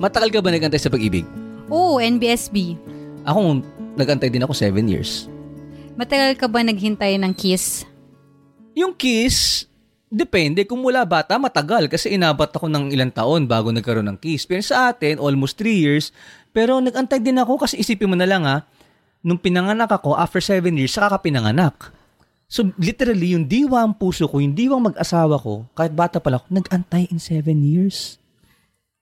Matagal ka ba nagantay sa pag-ibig? Oo, NBSB. Ako, nagantay din ako seven years. Matagal ka ba naghintay ng kiss? Yung kiss, depende. Kung mula bata, matagal. Kasi inabat ako ng ilang taon bago nagkaroon ng kiss. Pero sa atin, almost three years. Pero nagantay din ako kasi isipin mo na lang ha, nung pinanganak ako, after seven years, saka ka pinanganak. So literally, yung diwa ang puso ko, yung diwang mag-asawa ko, kahit bata pa lang ako, nag-antay in seven years.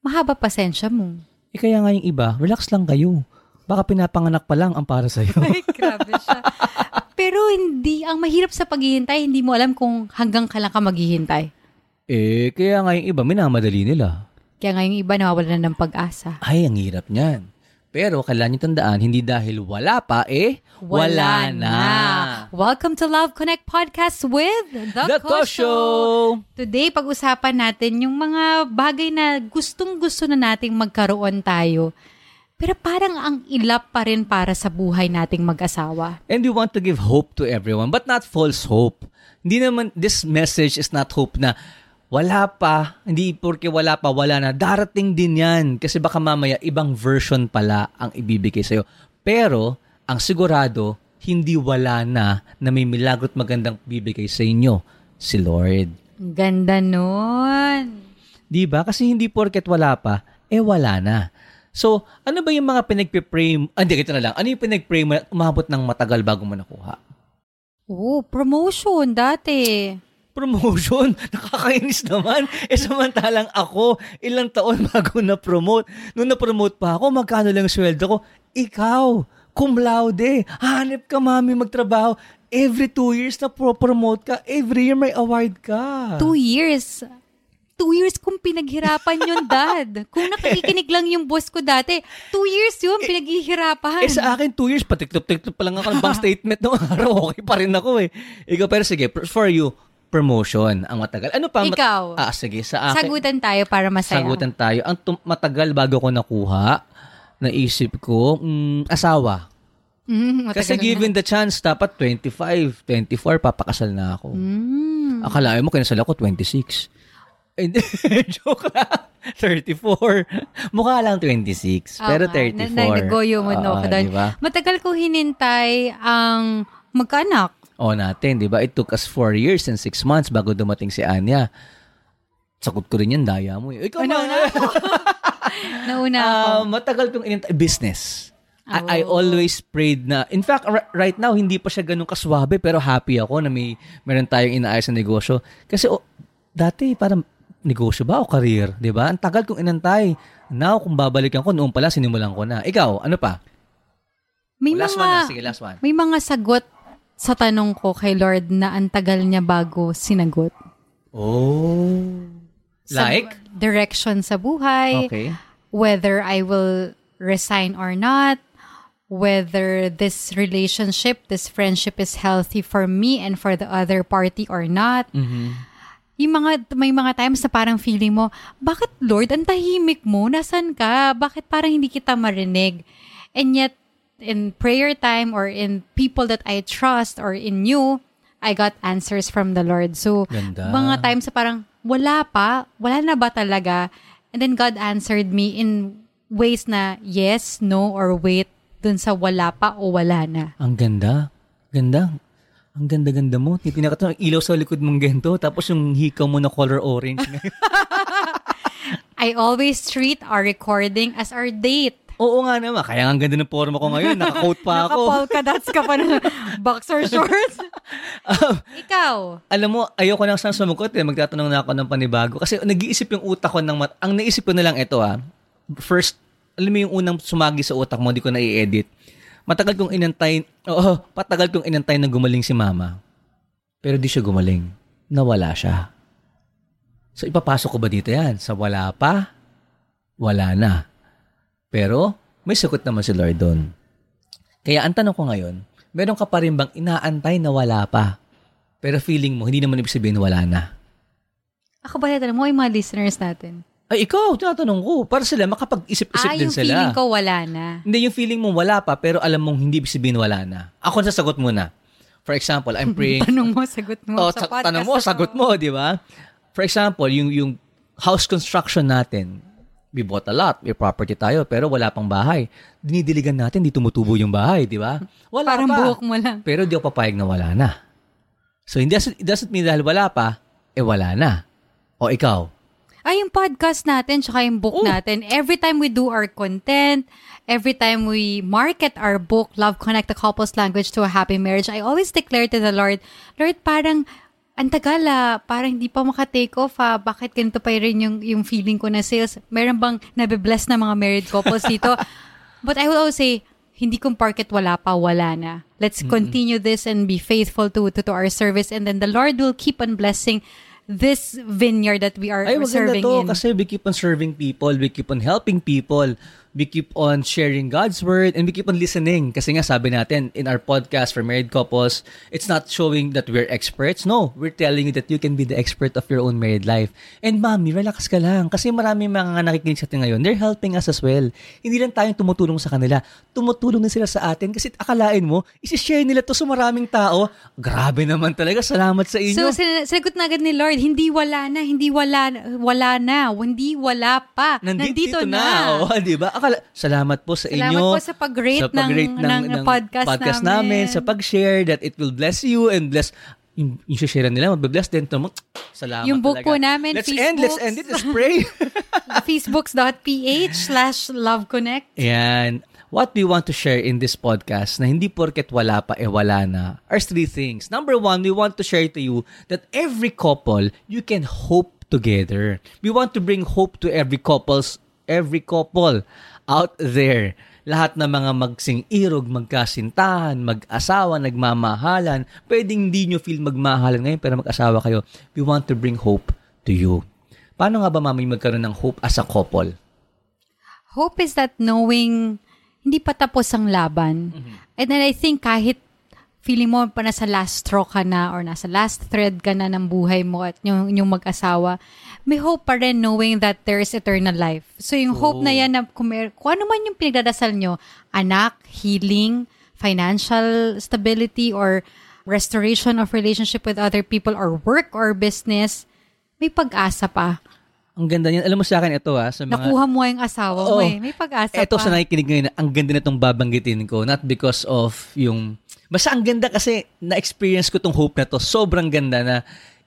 Mahaba pasensya mo. Eh kaya nga yung iba, relax lang kayo. Baka pinapanganak pa lang ang para sa'yo. Ay, grabe siya. Pero hindi, ang mahirap sa paghihintay, hindi mo alam kung hanggang kailan ka maghihintay. eh, kaya nga yung iba, minamadali nila. Kaya nga yung iba nawawala na ng pag-asa. Ay, ang hirap niyan. Pero kailangan nyo tandaan, hindi dahil wala pa, eh, wala, na. Welcome to Love Connect Podcast with The, The Ko Ko Show! Today, pag-usapan natin yung mga bagay na gustong-gusto na nating magkaroon tayo. Pero parang ang ilap pa rin para sa buhay nating mag-asawa. And we want to give hope to everyone, but not false hope. Hindi naman, this message is not hope na wala pa, hindi porque wala pa, wala na. Darating din yan. Kasi baka mamaya, ibang version pala ang ibibigay sa'yo. Pero, ang sigurado, hindi wala na na may milagro't magandang bibigay sa inyo, si Lord. Ganda nun. Di ba? Kasi hindi porket wala pa, eh wala na. So, ano ba yung mga pinagpipray, ah, hindi, ito na lang. Ano yung pinagpray mo na umabot ng matagal bago mo nakuha? Oh, promotion dati. promotion. Nakakainis naman. Eh samantalang ako, ilang taon bago na-promote. Nung na-promote pa ako, magkano lang sweldo ko? Ikaw, cum laude. Hanip ka, mami, magtrabaho. Every two years na pro-promote ka, every year may award ka. Two years. Two years kung pinaghirapan yun, dad. Kung nakikinig lang yung boss ko dati, two years yun, pinaghihirapan. Eh sa akin, two years, patiklop-tiklop pa lang ako ng bank statement noong araw. Okay pa rin ako eh. Ikaw, pero sige, for you, promotion ang matagal. Ano pa? mat- Ikaw. ah, sige, sa akin. Sagutan tayo para masaya. Sagutan tayo. Ang tum- matagal bago ko nakuha, naisip ko, mm, asawa. Mm, Kasi na. given the chance, dapat 25, 24, papakasal na ako. Mm. Akala mo, kinasal ako 26. Eh, Hindi, joke lang. 34. Mukha lang 26, pero Ah, 34. Na, na, nagoyo mo no, doon. diba? Matagal ko hinintay ang magkaanak. O natin, di ba? It took us 4 years and 6 months bago dumating si Anya. Sakot ko rin yan, daya mo. eh. Ikaw Ano ba? Nauna ako. Ah, matagal kong inintay. Business. I, I Oh. always prayed na, in fact, r- right now, hindi pa siya ganun kaswabe, pero happy ako na may, meron tayong inaayos na negosyo. Kasi, oh, dati, parang, negosyo ba o career? Di ba? Ang tagal kong inantay. Now, kung babalikan ko, noon pala, sinimulan ko na. Ikaw, ano pa? may last mga, one na. Sige, last one. may mga sagot sa tanong ko kay Lord na ang tagal niya bago sinagot. Oh. Sa Like? direction sa buhay, Okay. Whether I will resign or not, whether this relationship, this friendship is healthy for me and for the other party or not. Mhm. Yung mga, may mga times na parang feeling mo, bakit Lord, ang tahimik mo? Nasaan ka? Bakit parang hindi kita marinig? And yet, in prayer time or in people that I trust or in you, I got answers from the Lord. So, Ganda. mga times na parang, wala pa? Wala na ba talaga? And then God answered me in ways na yes, no, or wait dun sa wala pa o wala na. Ang ganda. Ganda. Ang ganda-ganda mo. Titinaka to, ang ilaw sa likod mong gento, tapos yung hikaw mo na color orange. I always treat our recording as our date. Oo nga naman. Kaya nga ang ganda ng forma ko ngayon. Naka-coat pa ako. Naka-polka dots ka pa na boxer shorts. Ikaw. Alam mo, ayoko nang saan sumukot eh. Magtatanong na ako ng panibago. Kasi nag-iisip yung utak ko ng mat- Ang naisip ko na lang ito ah. First, alam mo yung unang sumagi sa utak mo, di ko na i-edit. Matagal kong inantay, oo, patagal kong inantay na gumaling si mama. Pero di siya gumaling. Nawala siya. So ipapasok ko ba dito yan? Sa wala pa? Wala na. Pero may sagot naman si Lord doon. Kaya ang tanong ko ngayon, meron ka pa rin bang inaantay na wala pa? Pero feeling mo, hindi naman ibig sabihin wala na. Ako ba tatanong mo yung mga listeners natin? Ay, ikaw, tinatanong ko. Para sila, makapag-isip-isip ah, din yung sila. feeling ko wala na. Hindi, yung feeling mo wala pa, pero alam mong hindi ibig sabihin wala na. Ako sa sagot muna. For example, I'm praying. Tanong mo, sagot mo oh, sa tanong mo, na sagot mo, di ba? For example, yung, yung house construction natin, We bought a lot, may property tayo, pero wala pang bahay. Dinidiligan natin, di tumutubo yung bahay, di ba? Wala Parang pa. buhok mo lang. Pero di ako papayag na wala na. So, it doesn't, it doesn't mean dahil wala pa, eh wala na. O ikaw, Ay, yung podcast natin, tsaka yung book Oh. natin, every time we do our content, every time we market our book, Love Connect the Couple's Language to a Happy Marriage, I always declare to the Lord, Lord, parang, ang tagal ah, parang hindi pa maka-take off ah, bakit ganito pa rin yung, yung feeling ko na sales? Meron bang nabibless na mga married couples dito? But I will always say, hindi kung parket wala pa, wala na. Let's continue this and be faithful to, to, to our service and then the Lord will keep on blessing this vineyard that we are Ay, serving to in. kasi we keep on serving people, we keep on helping people, we keep on sharing God's word, and we keep on listening. Kasi nga sabi natin, in our podcast for married couples, it's not showing that we're experts. No, we're telling you that you can be the expert of your own married life. And mami, relax ka lang. Kasi marami mga nakikinig sa atin ngayon, they're helping us as well. Hindi lang tayong tumutulong sa kanila, tumutulong din sila sa atin kasi akalain mo, isi-share nila to sa maraming tao. Grabe naman talaga, salamat sa inyo. So, sin- sinagot na agad ni Lord, hindi wala na, hindi wala, wala na, hindi wala pa. Nandito, na. Oo, di ba? Akala, salamat po sa Salamat inyo. po sa pag-rate ng- ng podcast namin. sa pag-share that it will bless you and bless yung, yung share nila, magbe-bless din to mo. Salamat Yung book talaga. po namin, let's end, let's Facebooks. end it, let's pray. facebooks.ph slash loveconnect. Ayan. What we want to share in this podcast na hindi porket wala pa, eh wala na, are three things. Number one, we want to share to you that every couple, you can hope together. We want to bring hope to every couples, every couple out there. Lahat ng mga magsing irog, magkasintahan, mag-asawa, nagmamahalan, pwedeng hindi nyo feel magmahalan ngayon pero mag-asawa kayo. We want to bring hope to you. Paano nga ba mami magkaroon ng hope as a couple? Hope is that knowing hindi pa tapos ang laban. And then I think kahit feeling mo pa nasa last straw ka na or nasa last thread ka na ng buhay mo at yung, yung mag-asawa, may hope pa rin knowing that there is eternal life. So yung hope na yan na kung, kung ano man yung pinagdadasal nyo, anak, healing, financial stability, or restoration of relationship with other people, or work or business, may pag-asa pa. Ang ganda niyan. Alam mo sa akin ito ha, sa mga... Nakuha mo yung asawa mo Oo. eh. May pag-asa Ito pa. sa nakikinig ngayon, ang ganda na itong babanggitin ko. Not because of yung... Basta ang ganda kasi na-experience ko tong hope na to. Sobrang ganda na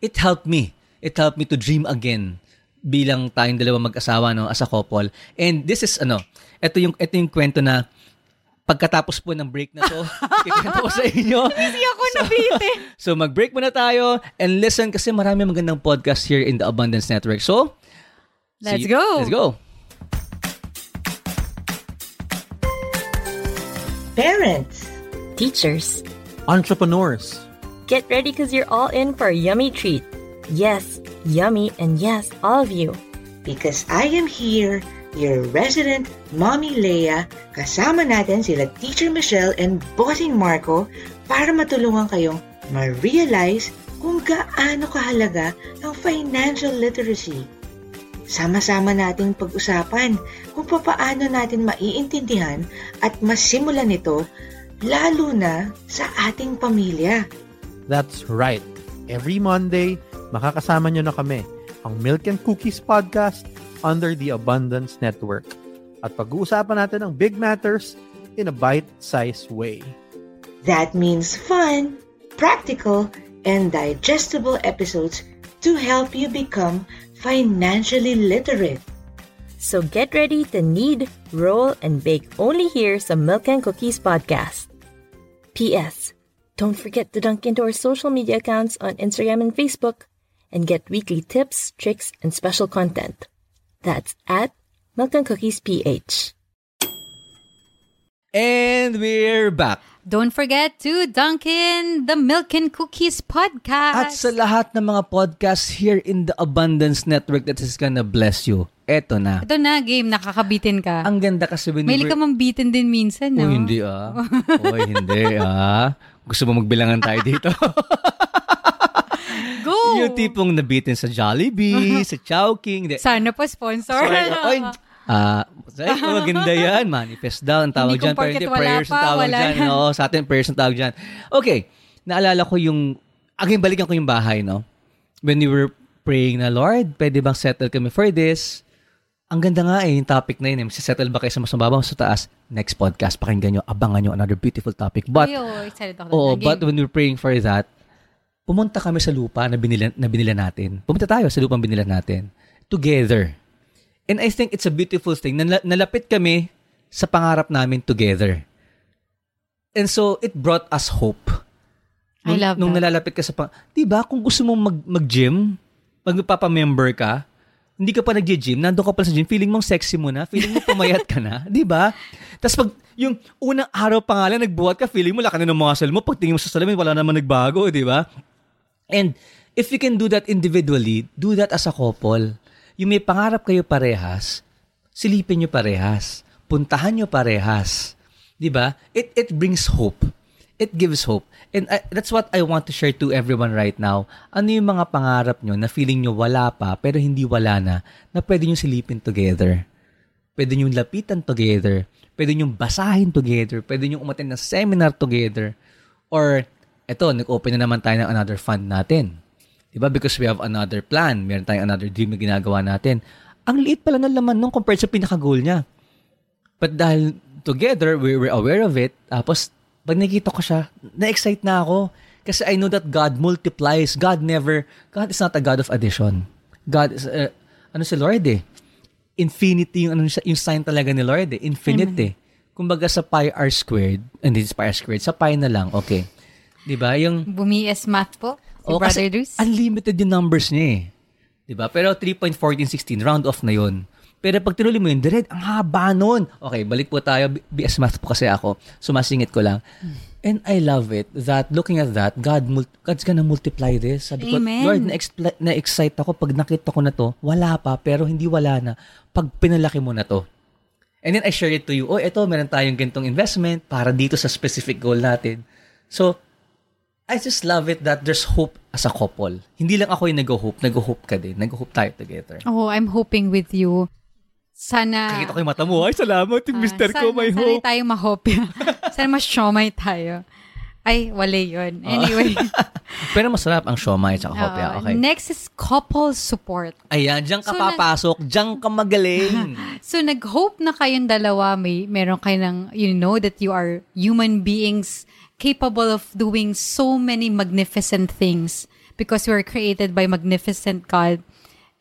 it helped me. It helped me to dream again bilang tayong dalawa mag-asawa no, as a couple. And this is ano, ito yung, ito yung kwento na pagkatapos po ng break na to, kikwento ko sa inyo. Hindi ako nabitin. So mag-break muna tayo and listen kasi marami magandang podcast here in the Abundance Network. So, Let's go. Let's go. Parents, Teachers, Entrepreneurs. get ready because you're all in for a yummy treat. Yes, yummy, and yes, all of you. because I am here, your resident Mommy Leia, kasama natin sila Teacher Michelle and Bossing Marco para matulungan kayong ma-realize kung gaano kahalaga ang financial literacy. Sama-sama nating pag-usapan kung papaano natin maiintindihan at masimulan ito lalo na sa ating pamilya. That's right. Every Monday, makakasama nyo na kami, ang Milk and Cookies Podcast under the Abundance Network. At pag-uusapan natin ang big matters in a bite-sized way. That means fun, practical, and digestible episodes to help you become financially literate. So get ready to knead, roll, and bake only here some Milk and Cookies podcast. P.S. Don't forget to dunk into our social media accounts on Instagram and Facebook and get weekly tips, tricks, and special content. That's at Milk and Cookies PH. And we're back. Don't forget to dunk in the Milk and Cookies podcast. At sa lahat ng mga podcasts here in the Abundance Network that is gonna bless you, eto na. Ito na, game. Nakakabitin ka. Ang ganda kasi when May we ka mang bitin din minsan, no? Oh, hindi ah. Oh, hindi ah. Gusto mo magbilangan tayo dito? Go! yung tipong nabitin sa Jollibee, sa Chowking. Sana po sponsor. Sorry. Oy, Ah, uh, maganda yan. Manifest daw ang tawag dyan. Pero hindi, prayers ang pa, tawag wala dyan. No, sa atin, prayers ang tawag dyan. Okay. Naalala ko yung, again, balikan ko yung bahay, no? When we were praying na, Lord, pwede bang settle kami for this? ang ganda nga eh, yung topic na yun. Eh. Settle ba kayo sa mas mababa o sa taas? Next podcast, pakinggan nyo, abangan nyo another beautiful topic. But, Ay, oo, excited ako. Naging- but when we're praying for that, pumunta kami sa lupa na binila, na binila natin. Pumunta tayo sa lupang binila natin. Together. And I think it's a beautiful thing. Nala- nalapit kami sa pangarap namin together. And so, it brought us hope. I love nung that. nalalapit ka sa pang... Diba, kung gusto mong mag, mag-gym, magpapamember ka, hindi ka pa nag-gym, nandun ka pa sa gym, feeling mong sexy mo na, feeling mo pumayat ka na, di ba? Tapos pag yung unang araw pa nga lang, nagbuhat ka, feeling mo laki na ng muscle mo, pag tingin mo sa salamin, wala naman nagbago, di ba? And if you can do that individually, do that as a couple. Yung may pangarap kayo parehas, silipin nyo parehas, puntahan nyo parehas. Di ba? It, it brings hope. It gives hope. And I- that's what I want to share to everyone right now. Ano yung mga pangarap nyo na feeling nyo wala pa pero hindi wala na, na pwede nyo silipin together. Pwede nyo lapitan together. Pwede nyo basahin together. Pwede nyo umattend ng seminar together. Or, eto, nag-open na naman tayo ng another fund natin. Diba? Because we have another plan. Meron tayong another dream na ginagawa natin. Ang liit pala ng laman nung compared sa pinaka-goal niya. But dahil together, we were aware of it, tapos pag nakikita ko siya, na-excite na ako. Kasi I know that God multiplies. God never, God is not a God of addition. God is, uh, ano si Lord eh? Infinity yung, ano, yung sign talaga ni Lord eh. Infinite eh. Kumbaga sa pi r squared, hindi sa pi r squared, sa pi na lang, okay. Di ba? Yung, Bumi-es math po, si Oh, Brother kasi Deuce. unlimited yung numbers niya eh. 'Di ba? Pero 3.1416 round off na 'yon. Pero pag tinuloy mo yun, direct, ang haba nun. Okay, balik po tayo. BS Math po kasi ako. Sumasingit ko lang. And I love it that looking at that, God mul- God's gonna multiply this. Sabi Amen. ko, Lord, na-expl- na-excite ako pag nakita ko na to. Wala pa, pero hindi wala na. Pag pinalaki mo na to. And then I share it to you. Oh, eto, meron tayong gantong investment para dito sa specific goal natin. So, I just love it that there's hope as a couple. Hindi lang ako yung nag-hope, nag-hope ka din. Nag-hope tayo together. Oh, I'm hoping with you. Sana... Nakita ko yung mata mo. Ay, salamat, yung ah, mister ko, sana- may sana hope. tayo ma-hope. sana mas siomay tayo. Ay, wala yun. Ah. Anyway. Pero masarap ang siomay at hopya. Oo. Okay. Next is couple support. Ayan, diyan ka So, nag- papasok. Diyan ka magaling. So, nag-hope na kayong dalawa, may, meron kayo ng, you know that you are human beings capable of doing so many magnificent things because we were created by magnificent God.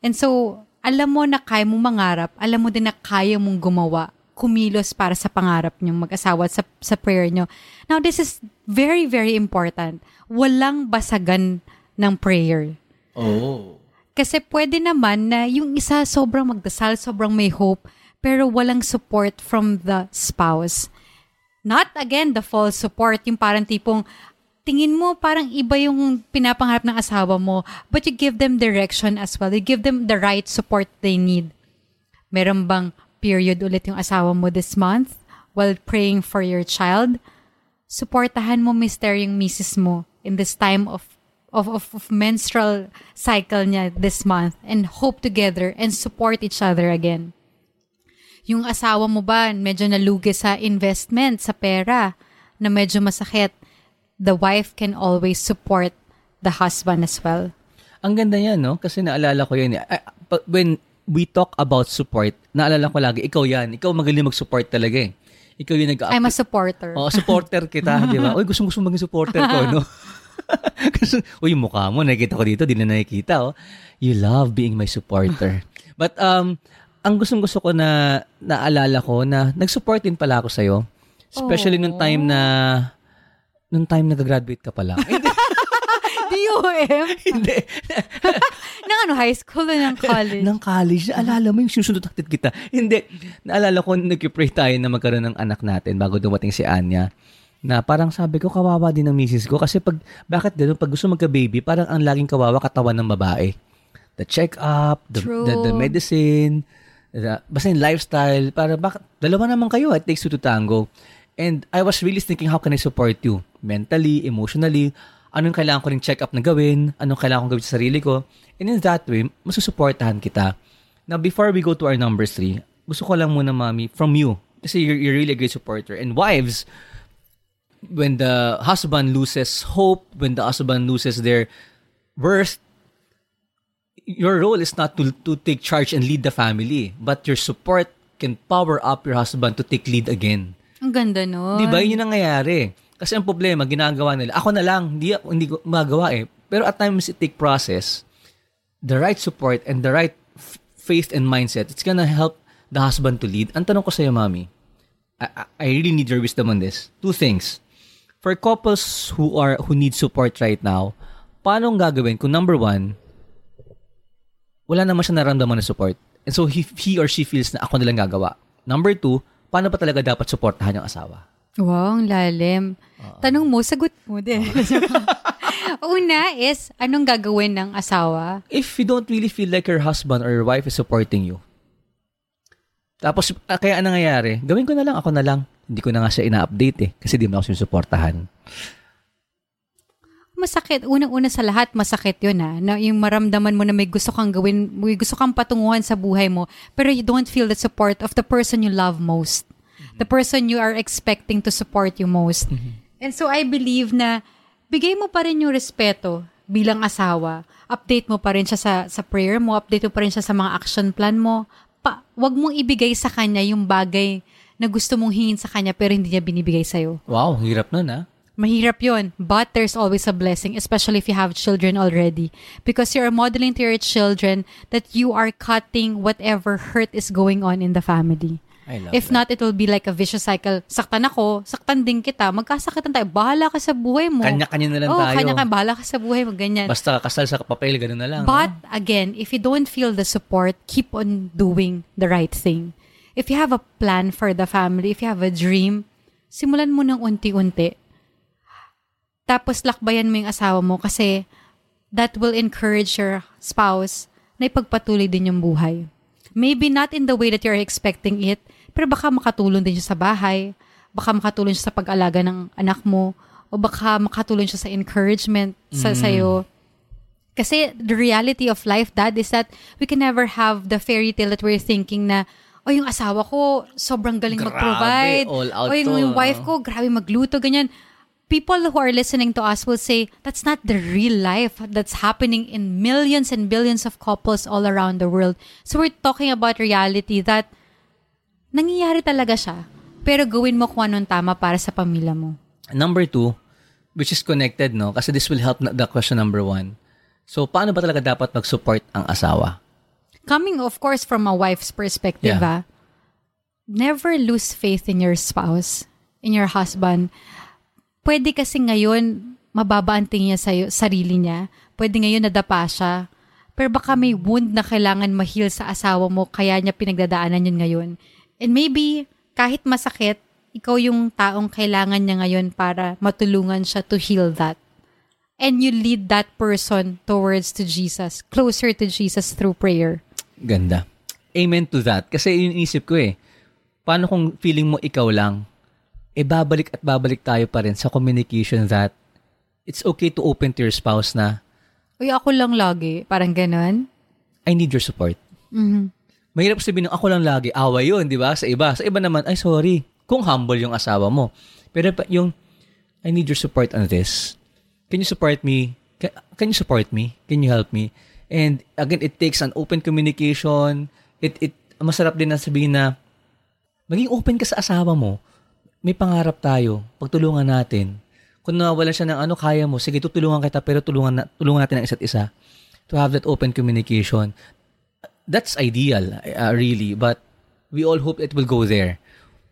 And so, alam mo na kaya mong mangarap, alam mo din na kaya mong gumawa, kumilos para sa pangarap niyong mag-asawa sa, sa prayer niyo. Now, this is very, very important. Walang basagan ng prayer. oh. Kasi pwede naman na yung isa sobrang magdasal, sobrang may hope, pero walang support from the spouse. Not again the false support, yung parang tipong tingin mo parang iba yung pinapangarap ng asawa mo, but you give them direction as well. You give them the right support they need. Meron bang period ulit yung asawa mo this month while praying for your child? Supportahan mo, mister, yung misis mo in this time of of, of, of menstrual cycle niya this month and hope together and support each other again. Yung asawa mo ba medyo nalugi sa investment, sa pera, na medyo masakit, the wife can always support the husband as well. Ang ganda yan, no? Kasi naalala ko yan. eh. Ah, When we talk about support, naalala ko lagi, ikaw yan. Ikaw magaling mag-support talaga eh. Ikaw yung nag I'm a supporter. Oh, supporter kita, di ba? Uy, gusto gusto maging supporter ko, no? Kasi, uy, mukha mo, nakikita ko dito, di na nakikita, oh. You love being my supporter. But, um, ang gustong gusto ko na naalala ko na nag-support din pala ako sa'yo. Especially nung time na nung time na graduate ka pala. Hindi, DOM? hindi. ng ano, high school o ng college? ng college, naalala mo yung susunod natin kita. Hindi. Naalala ko, nag-pray tayo na magkaroon ng anak natin bago dumating si Anya. Na parang sabi ko, kawawa din ng misis ko. Kasi pag, bakit gano'n? Pag gusto magka-baby, parang ang laging kawawa katawan ng babae. The check-up, the, True. the, the medicine, the, basta yung lifestyle. Para bakit, dalawa naman kayo. It takes two to tango. And I was really thinking, how can I support you? Mentally, emotionally, anong kailangan ko rin check-up na gawin, anong kailangan kong gawin sa sarili ko. And in that way, masusuportahan kita. Now, before we go to our number three, gusto ko lang muna, mami, from you. Kasi you're, you're really a great supporter. And wives, when the husband loses hope, when the husband loses their worth, your role is not to to take charge and lead the family, but your support can power up your husband to take lead again. Ang ganda no. Di ba? Yun yung nangyayari. Kasi ang problema, ginagawa nila. Ako na lang, hindi, hindi ko magawa eh. Pero at times it take process, the right support and the right f- faith and mindset, it's gonna help the husband to lead. Ang tanong ko sa'yo, mami, I, I I really need your wisdom on this. Two things. For couples who are who need support right now, paano ang gagawin kung number one, wala naman siya naramdaman na support. And so he, he or she feels na ako na lang gagawa. Number two, paano pa talaga dapat supportahan yung asawa? Wow, ang lalim. Tanong mo, sagot mo din. Una is, anong gagawin ng asawa? if you don't really feel like your husband or your wife is supporting you, tapos ah, kaya ang nangyayari, gawin ko na lang, ako na lang. Hindi ko na nga siya ina-update eh, kasi di mo ako sinusuportahan. Masakit. Unang-una sa lahat, masakit yun ha. Na yung maramdaman mo na may gusto kang gawin, may gusto kang patunguhan sa buhay mo, pero you don't feel the support of the person you love most. The person you are expecting to support you most. And so I believe na bigay mo pa rin yung respeto bilang asawa. Update mo pa rin siya sa, sa prayer mo, update mo pa rin siya sa mga action plan mo. Pa, wag mong ibigay sa kanya yung bagay na gusto mong hingin sa kanya pero hindi niya binibigay sa'yo. Wow, hirap nun ah. Mahirap yon, but there's always a blessing, especially if you have children already. Because you're modeling to your children that you are cutting whatever hurt is going on in the family. If that. not, it will be like a vicious cycle. Saktan ako, saktan din kita, magkasakitan tayo. Bahala ka sa buhay mo. Kanya-kanya na lang oh, tayo. kanya-kanya. Bahala ka sa buhay mo, ganyan. Basta kasal sa papel, gano'n na lang. But no? again, if you don't feel the support, keep on doing the right thing. If you have a plan for the family, if you have a dream, simulan mo ng unti-unti. Tapos lakbayan mo yung asawa mo kasi that will encourage your spouse na ipagpatuloy din yung buhay. Maybe not in the way that you're expecting it, pero baka makatulong din siya sa bahay, baka makatulong siya sa pag-alaga ng anak mo, o baka makatulong siya sa encouragement sa sa'yo. Kasi the reality of life, Dad, is that we can never have the fairy tale that we're thinking na, o yung asawa ko, sobrang galing Grabe, mag-provide. all out o yung, to, yung wife no? ko, grabe magluto, ganyan. People who are listening to us will say, that's not the real life that's happening in millions and billions of couples all around the world. So we're talking about reality that nangyayari talaga siya. Pero gawin mo kung anong tama para sa pamilya mo. Number two, which is connected, no? Kasi this will help na- the question number one. So, paano ba talaga dapat mag-support ang asawa? coming of course from a wife's perspective, Yeah. ah, never lose faith in your spouse, in your husband. Pwede kasi ngayon mababa ang tingin niya sa sarili niya. Pwede ngayon nadapa siya. Pero baka may wound na kailangan ma-heal sa asawa mo kaya niya pinagdadaanan yun ngayon. And maybe kahit masakit, ikaw yung taong kailangan niya ngayon para matulungan siya to heal that. And you lead that person towards to Jesus, closer to Jesus through prayer. Ganda. Amen to that. Kasi yun inisip ko eh. Paano kung feeling mo ikaw lang, eh babalik at babalik tayo pa rin sa communication that it's okay to open to your spouse na, Uy, ako lang lagi. Parang ganon. I need your support. Mhm. Mahirap sabihin ng ako lang lagi, away yun, di ba? Sa iba. Sa iba naman, ay sorry, kung humble yung asawa mo. Pero yung, I need your support on this. Can you support me? Can, can you support me? Can you help me? And again, it takes an open communication. It, it, masarap din na sabihin na, maging open ka sa asawa mo. May pangarap tayo. Pagtulungan natin. Kung nawalan siya ng ano, kaya mo, sige, tutulungan kita, pero tulungan, na, tulungan natin ang isa't isa. To have that open communication that's ideal, uh, really. But we all hope it will go there.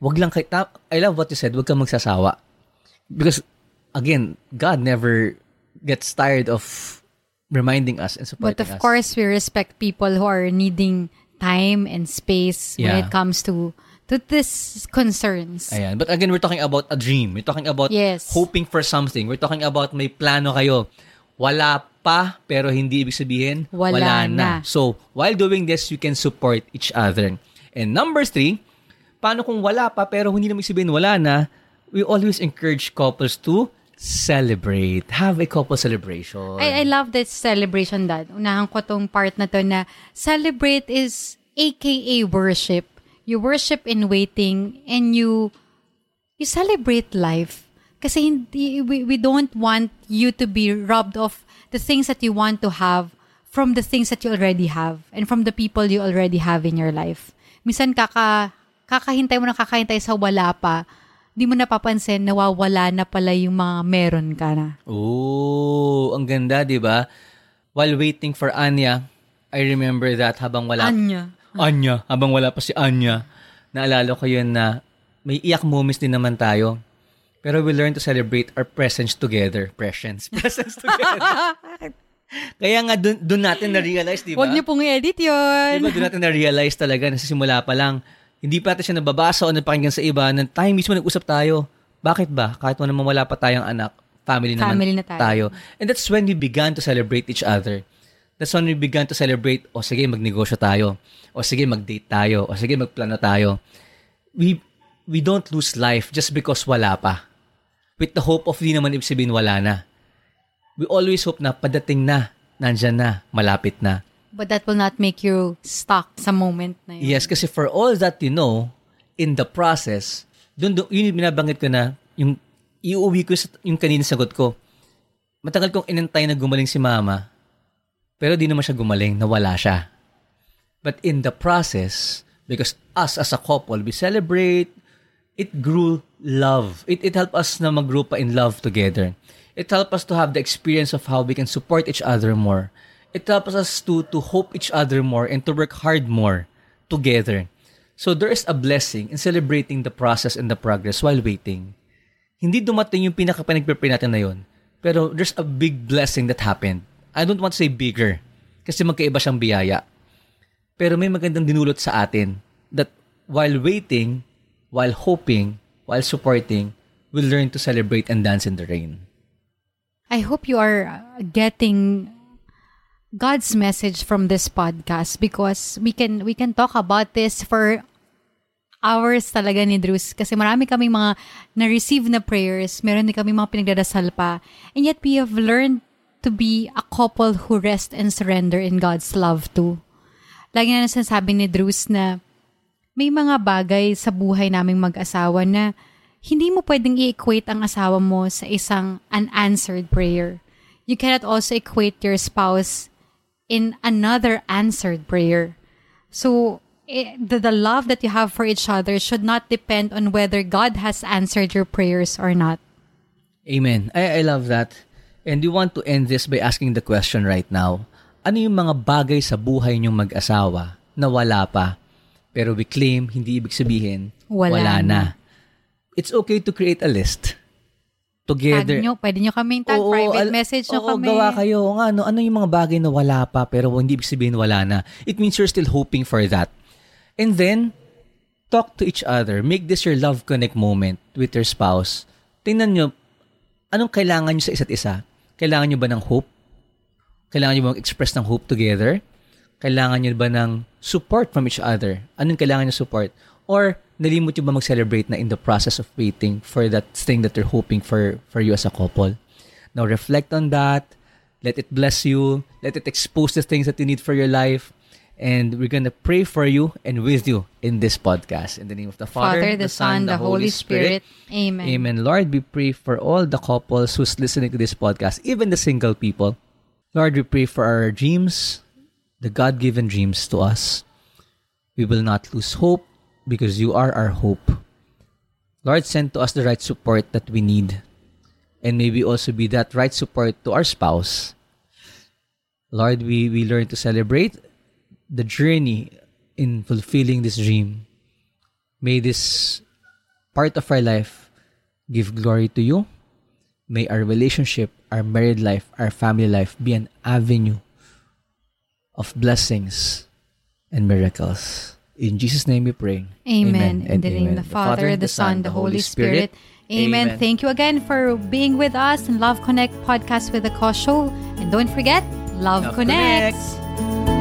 Wag lang kay ta- I love what you said. Wag kang magsasawa. Because again, God never gets tired of reminding us and supporting But of us. course, we respect people who are needing time and space when Yeah. it comes to to these concerns. Ayan. But again, we're talking about a dream. We're talking about Yes. hoping for something. We're talking about may plano kayo. Wala pa, pero hindi ibig sabihin, Wala na. So, while doing this, you can support each other. And number three, paano kung wala pa, pero hindi naman ibig sabihin wala na, we always encourage couples to celebrate. Have a couple celebration. I, I love this celebration, Dad. Unahan ko tong part na to na celebrate is AKA worship. You worship in waiting and you you celebrate life. Kasi hindi, we, we don't want you to be robbed of the things that you want to have from the things that you already have and from the people you already have in your life. Minsan kaka, kakahintay mo na kakahintay sa wala pa, di mo napapansin, nawawala na pala yung mga meron ka na. Oh, ang ganda, di ba? While waiting for Anya, I remember that habang wala... Anya. Anya, habang wala pa si Anya, naalala ko yun na may iyak moments din naman tayo. Pero we learn to celebrate our presence together. Presence. Presence together. Kaya nga dun, dun natin na-realize, di ba? Huwag niyo pong i-edit yun. Di ba dun natin na-realize talaga na sa simula pa lang, hindi pa natin siya nababasa o napakinggan sa iba, na tayo mismo nag-usap tayo. Bakit ba? Kahit mo naman wala pa tayong anak, family naman Family na tayo. And that's when we began to celebrate each other. That's when we began to celebrate, o sige, magnegosyo tayo. O sige, mag-date tayo. O sige, magplano tayo. We, we don't lose life just because wala pa. With the hope of di naman ibig sabihin wala na. We always hope na padating na, nandyan na, malapit na. But that will not make you stuck sa moment na yun. Yes, kasi for all that you know, in the process, dun, dun yun yung binabanggit ko na, yung iuwi ko sa, yung kanina sagot ko, matagal kong inantay na gumaling si mama, pero di naman siya gumaling, nawala siya. But in the process, because us as a couple, we celebrate, it grew love. It, it helped us na mag-grow pa in love together. It helped us to have the experience of how we can support each other more. It helps us to, to hope each other more and to work hard more together. So there is a blessing in celebrating the process and the progress while waiting. Hindi dumating yung pinaka-pinagpipray natin na yun. Pero there's a big blessing that happened. I don't want to say bigger kasi magkaiba siyang biyaya. Pero may magandang dinulot sa atin that while waiting, while hoping, while supporting, we'll learn to celebrate and dance in the rain. I hope you are uh, getting God's message from this podcast because we can we can talk about this for hours talaga ni Drews kasi marami kaming mga na-receive na prayers, meron din kami mga pinagdadasal pa. And yet we have learned to be a couple who rest and surrender in God's love too. Lagi na sinasabi ni Drews na may mga bagay sa buhay naming mag-asawa na hindi mo pwedeng i-equate ang asawa mo sa isang unanswered prayer. You cannot also equate your spouse in another answered prayer. So, eh, the, the love that you have for each other should not depend on whether God has answered your prayers or not. Amen. I, I love that. And we want to end this by asking the question right now. Ano yung mga bagay sa buhay niyong mag-asawa na wala pa, pero we claim hindi ibig sabihin Wala na. na. It's okay to create a list. Tag Together. nyo, pwede nyo kaming tag, Oo, private al- message nyo oo, kami. gawa kayo. Nga, ano, ano yung mga bagay na wala pa pero hindi ibig sabihin wala na. It means you're still hoping for that. And then, talk to each other. Make this your love connect moment with your spouse. Tingnan nyo, anong kailangan nyo sa isa't isa? Kailangan nyo ba ng hope? Kailangan nyo ba mag-express ng hope together? Kailangan nyo ba ng support from each other? Anong kailangan nyo support? Or nalimot nyo ba mag-celebrate na in the process of waiting for that thing that you're hoping for for you as a couple? Now reflect on that. Let it bless you. Let it expose the things that you need for your life. And we're gonna pray for you and with you in this podcast. In the name of the Father, Father, the Son, the Holy Spirit. Amen. Amen. Lord, we pray for all the couples who's listening to this podcast, even the single people. Lord, we pray for our dreams, the God given dreams to us. We will not lose hope because you are our hope. Lord, send to us the right support that we need. And may we also be that right support to our spouse. Lord, we, we learn to celebrate the journey in fulfilling this dream. May this part of our life give glory to you. May our relationship, our married life, our family life be an avenue of blessings and miracles. In Jesus' name we pray. Amen. In and the name of the Father, the Son, the Holy Spirit. Amen. Thank you again for being with us in Love Connect podcast with the Show. And don't forget, Love, Love connects. connects.